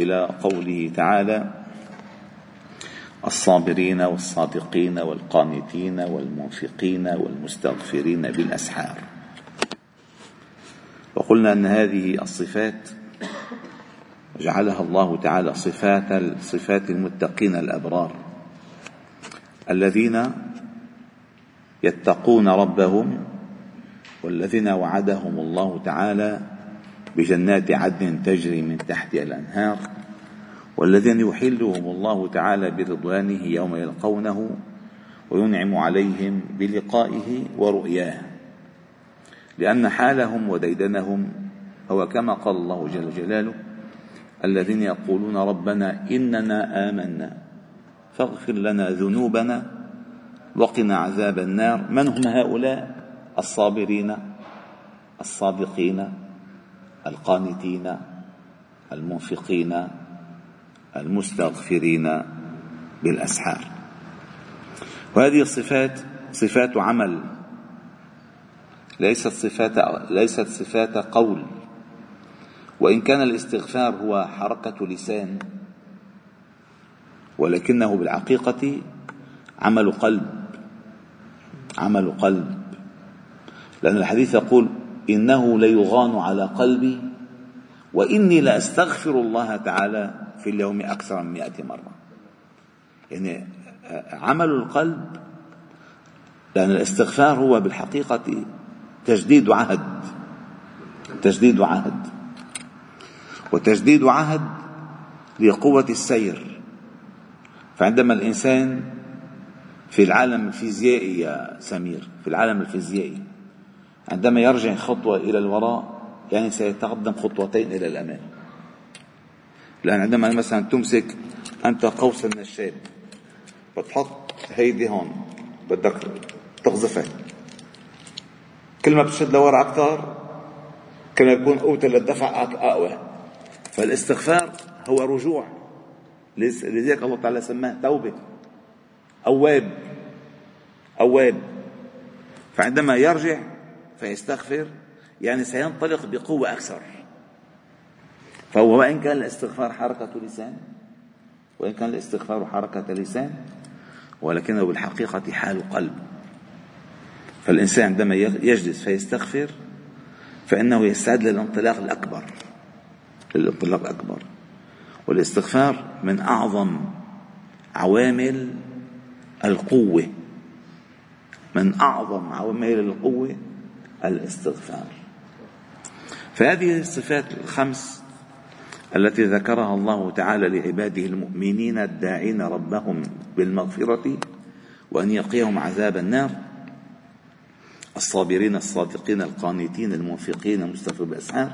إلى قوله تعالى الصابرين والصادقين والقانتين والمنفقين والمستغفرين بالأسحار. وقلنا أن هذه الصفات جعلها الله تعالى صفات صفات المتقين الأبرار الذين يتقون ربهم والذين وعدهم الله تعالى بجنات عدن تجري من تحتها الأنهار والذين يحلهم الله تعالى برضوانه يوم يلقونه وينعم عليهم بلقائه ورؤياه. لأن حالهم وديدنهم هو كما قال الله جل جلاله الذين يقولون ربنا إننا آمنا فاغفر لنا ذنوبنا وقنا عذاب النار. من هم هؤلاء؟ الصابرين الصادقين القانتين المنفقين المستغفرين بالأسحار. وهذه الصفات صفات عمل ليست صفات ليست صفات قول. وإن كان الاستغفار هو حركة لسان ولكنه بالحقيقة عمل قلب عمل قلب. لأن الحديث يقول إنه ليغان على قلبي وإني لأستغفر الله تعالى في اليوم أكثر من مائه مرة. يعني عمل القلب لأن الاستغفار هو بالحقيقة تجديد عهد تجديد عهد. وتجديد عهد لقوة السير. فعندما الإنسان في العالم الفيزيائي يا سمير في العالم الفيزيائي عندما يرجع خطوة إلى الوراء يعني سيتقدم خطوتين إلى الأمام. لأن عندما مثلا تمسك أنت قوس النشاب بتحط هيدي هون بدك تقذفها. كل ما بتشد لورا أكثر كل ما يكون قوة للدفع أقوى. فالاستغفار هو رجوع. لذلك الله تعالى سماه توبة. أواب. أواب. فعندما يرجع فيستغفر يعني سينطلق بقوة أكثر. فهو وإن كان الاستغفار حركة لسان وإن كان الاستغفار حركة لسان ولكنه بالحقيقة حال قلب. فالإنسان عندما يجلس فيستغفر فإنه يستعد للانطلاق الأكبر. للانطلاق الأكبر. والاستغفار من أعظم عوامل القوة. من أعظم عوامل القوة الاستغفار. فهذه الصفات الخمس التي ذكرها الله تعالى لعباده المؤمنين الداعين ربهم بالمغفرة وأن يقيهم عذاب النار. الصابرين الصادقين القانتين المنفقين المستغفرين بالأسحار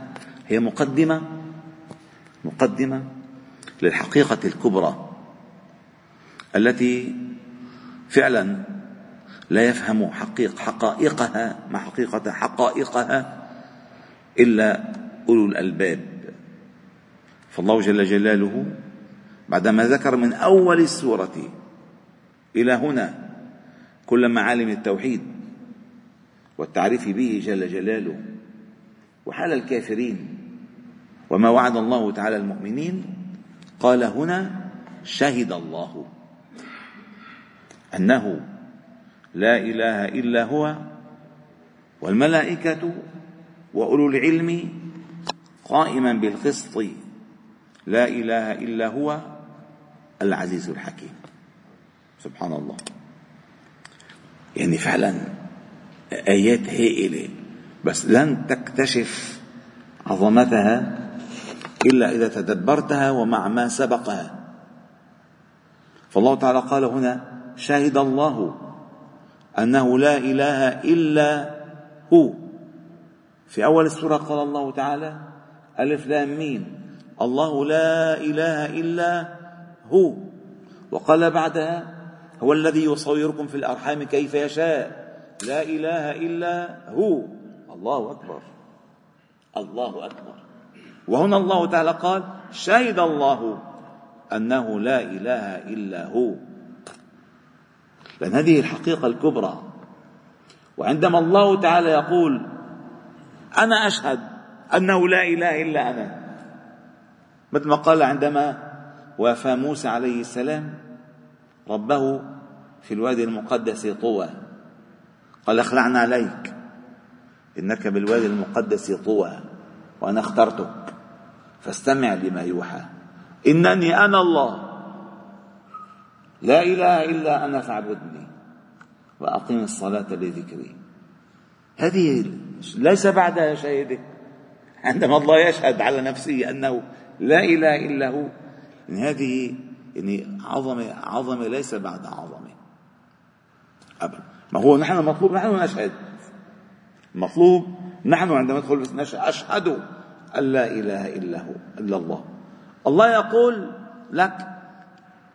هي مقدمة مقدمة للحقيقة الكبرى التي فعلا لا يفهم حقيق حقائقها مع حقيقة حقائقها إلا أولو الألباب. فالله جل جلاله بعدما ذكر من أول السورة إلى هنا كل معالم التوحيد والتعريف به جل جلاله وحال الكافرين وما وعد الله تعالى المؤمنين قال هنا شهد الله أنه لا إله إلا هو والملائكة وأولو العلم قائما بالقسط. لا إله إلا هو العزيز الحكيم. سبحان الله. يعني فعلا آيات هائلة بس لن تكتشف عظمتها إلا إذا تدبرتها ومع ما سبقها. فالله تعالى قال هنا شهد الله أنه لا إله إلا هو. في أول السورة قال الله تعالى ألف لام ميم. الله لا إله إلا هو. وقال بعدها هو الذي يصوركم في الأرحام كيف يشاء. لا إله إلا هو. الله أكبر. الله أكبر. وهنا الله تعالى قال شهد الله أنه لا إله إلا هو. لأن هذه الحقيقة الكبرى. وعندما الله تعالى يقول أنا أشهد أنه لا إله إلا أنا. مثل ما قال عندما وافى موسى عليه السلام ربه في الوادي المقدس طوى. قال أخلعنا عليك. إنك بالوادي المقدس طوى وأنا اخترتك. فاستمع لما يوحى. إنني أنا الله. لا إله إلا أنا فاعبدني وأقم الصلاة لذكري. هذه ليس بعدها شهاده عندما الله يشهد على نفسه أنه لا إله إلا هو يعني هذه يعني عظمه عظمه ليس بعد عظمه أبدا. ما هو نحن المطلوب نحن نشهد. المطلوب نحن عندما ندخل نشهد أشهد أن لا إله إلا هو إلا الله. الله يقول لك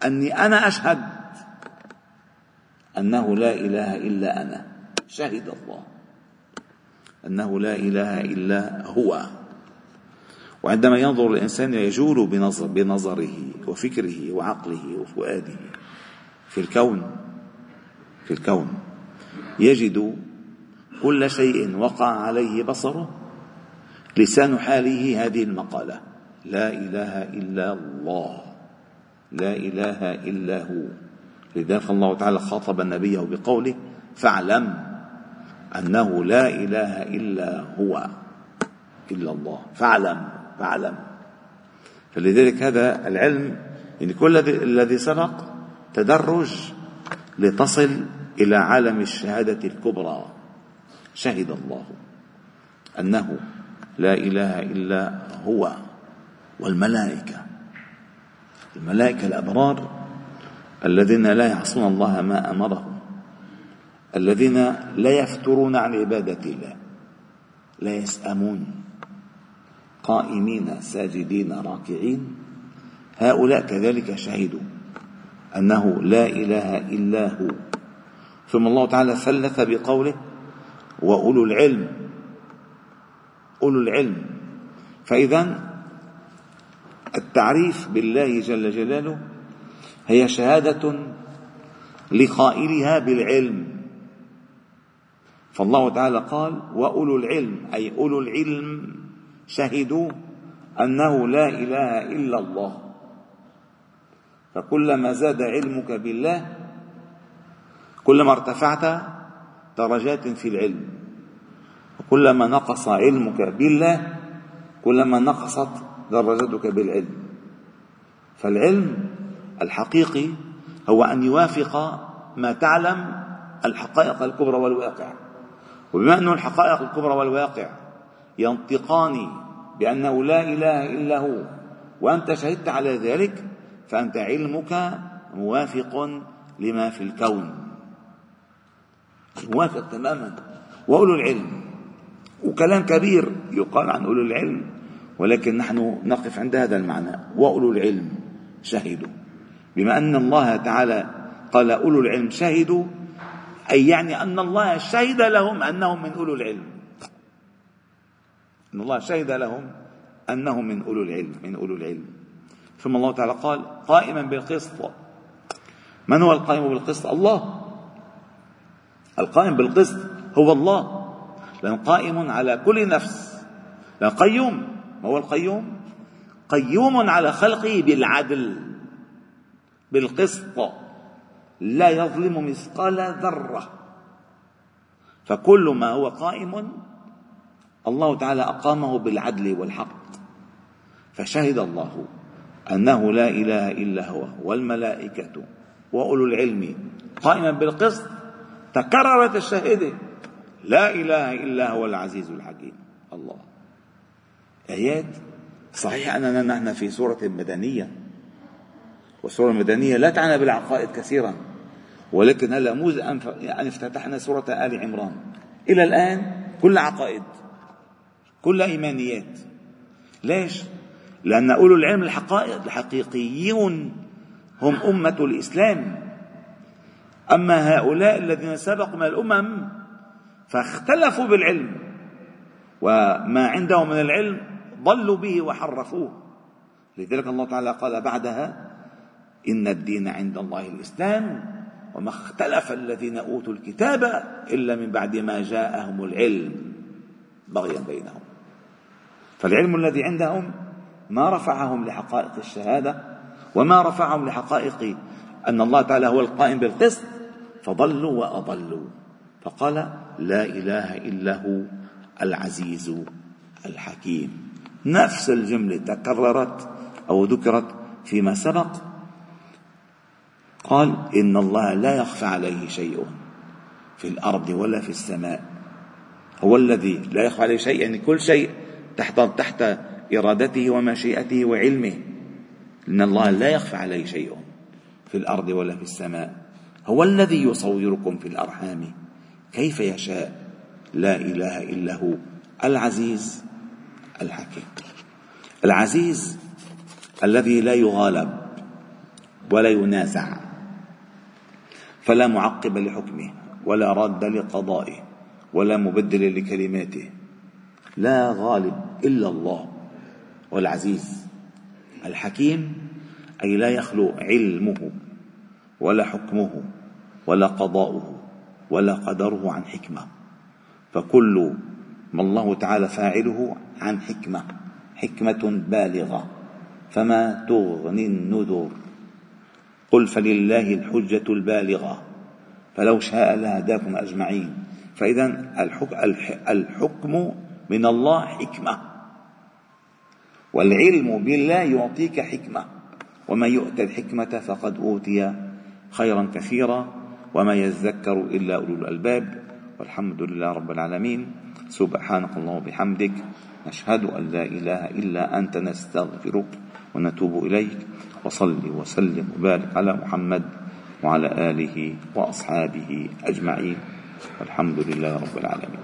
أني أنا أشهد أنه لا إله إلا أنا. شهد الله. أنه لا إله إلا هو. وعندما ينظر الإنسان يجول بنظر بنظره وفكره وعقله وفؤاده في الكون في الكون. يجد كل شيء وقع عليه بصره. لسان حاله هذه المقالة. لا إله إلا الله. لا إله إلا هو. لذلك الله تعالى خاطب النبي بقوله فاعلم أنه لا إله إلا هو إلا الله. فاعلم فاعلم. فلذلك هذا العلم يعني كل الذي سبق تدرج لتصل إلى عالم الشهادة الكبرى. شهد الله أنه لا إله إلا هو والملائكة. الملائكة الأبرار الذين لا يعصون الله ما أمرهم الذين لا يفترون عن عبادة الله لا يسأمون قائمين ساجدين راكعين. هؤلاء كذلك شهدوا أنه لا إله إلا هو. ثم الله تعالى ثلث بقوله وأولو العلم أولو العلم. فاذا التعريف بالله جل جلاله هي شهادة لقائلها بالعلم. فالله تعالى قال وأولو العلم أي أولو العلم شهدوا أنه لا إله إلا الله. فكلما زاد علمك بالله كلما ارتفعت درجات في العلم. وكلما نقص علمك بالله كلما نقصت درجتك بالعلم. فالعلم الحقيقي هو أن يوافق ما تعلم الحقائق الكبرى والواقع. وبما أن الحقائق الكبرى والواقع ينطقان بأنه لا إله إلا هو وأنت شهدت على ذلك فأنت علمك موافق لما في الكون. موافق تماما. وأولو العلم. وكلام كبير يقال عن أولو العلم. ولكن نحن نقف عند هذا المعنى. وأولو العلم شهدوا. بما أن الله تعالى قال أولو العلم شهدوا أي يعني أن الله شهد لهم أنهم من أولو العلم. أن الله شهد لهم أنهم من أولو العلم من أولو العلم. ثم الله تعالى قال قائما بالقسط. من هو القائم بالقسط؟ الله. القائم بالقسط هو الله. لأن قائم على كل نفس. لأن قيوم. ما هو القيوم؟ قيوم على خلقه بالعدل بالقسط لا يظلم مثقال ذرة. فكل ما هو قائم الله تعالى أقامه بالعدل والحق. فشهد الله أنه لا إله إلا هو والملائكة وأولو العلم قائما بالقسط. تكررت الشهادة. لا إله إلا هو العزيز الحكيم. الله. آيات. صحيح أننا نحن في سورة مدنية. والسورة المدنية لا تعنى بالعقائد كثيرا. ولكن هلا مو أن يعني افتتحنا سورة آل عمران؟ إلى الآن كل عقائد كل إيمانيات. ليش؟ لأن أولو العلم الحقائق الحقيقيون هم أمة الإسلام. أما هؤلاء الذين سبقوا من الأمم فاختلفوا بالعلم. وما عندهم من العلم ضلوا به وحرفوه. لذلك الله تعالى قال بعدها إن الدين عند الله الإسلام وما اختلف الذين أوتوا الكتاب إلا من بعد ما جاءهم العلم بغيا بينهم. فالعلم الذي عندهم ما رفعهم لحقائق الشهادة وما رفعهم لحقائق أن الله تعالى هو القائم بالقسط فضلوا وأضلوا. فقال لا إله إلا هو العزيز الحكيم. نفس الجملة تكررت أو ذكرت فيما سبق. قال إن الله لا يخفى عليه شيء في الأرض ولا في السماء. هو الذي لا يخفى عليه شيء يعني كل شيء تحت تحت إرادته ومشيئته وعلمه. إن الله لا يخفى عليه شيء في الأرض ولا في السماء. هو الذي يصوركم في الأرحام. كيف يشاء؟ لا إله إلا هو. العزيز. الحكيم العزيز الذي لا يغالب ولا ينازع فلا معقب لحكمه ولا راد لقضائه ولا مبدل لكلماته. لا غالب إلا الله. والعزيز الحكيم أي لا يخلو علمه ولا حكمه ولا قضاؤه ولا قدره عن حكمة. فكل ما الله تعالى فاعله عن حكمة حكمة بالغة فما تغني النذر. قل فلله الحجة البالغة فلو شاء لهداكم أجمعين. فإذا الحكم من الله حكمة. والعلم بالله يعطيك حكمة. ومن يؤتى الحكمة فقد أوتي خيرا كثيرا. وما يذكر إلا أولو الألباب. والحمد لله رب العالمين. سبحانك اللهم وبحمدك نشهد أن لا إله إلا أنت نستغفرك ونتوب إليك وصل وسلم وبارك على محمد وعلى آله وأصحابه أجمعين والحمد لله رب العالمين.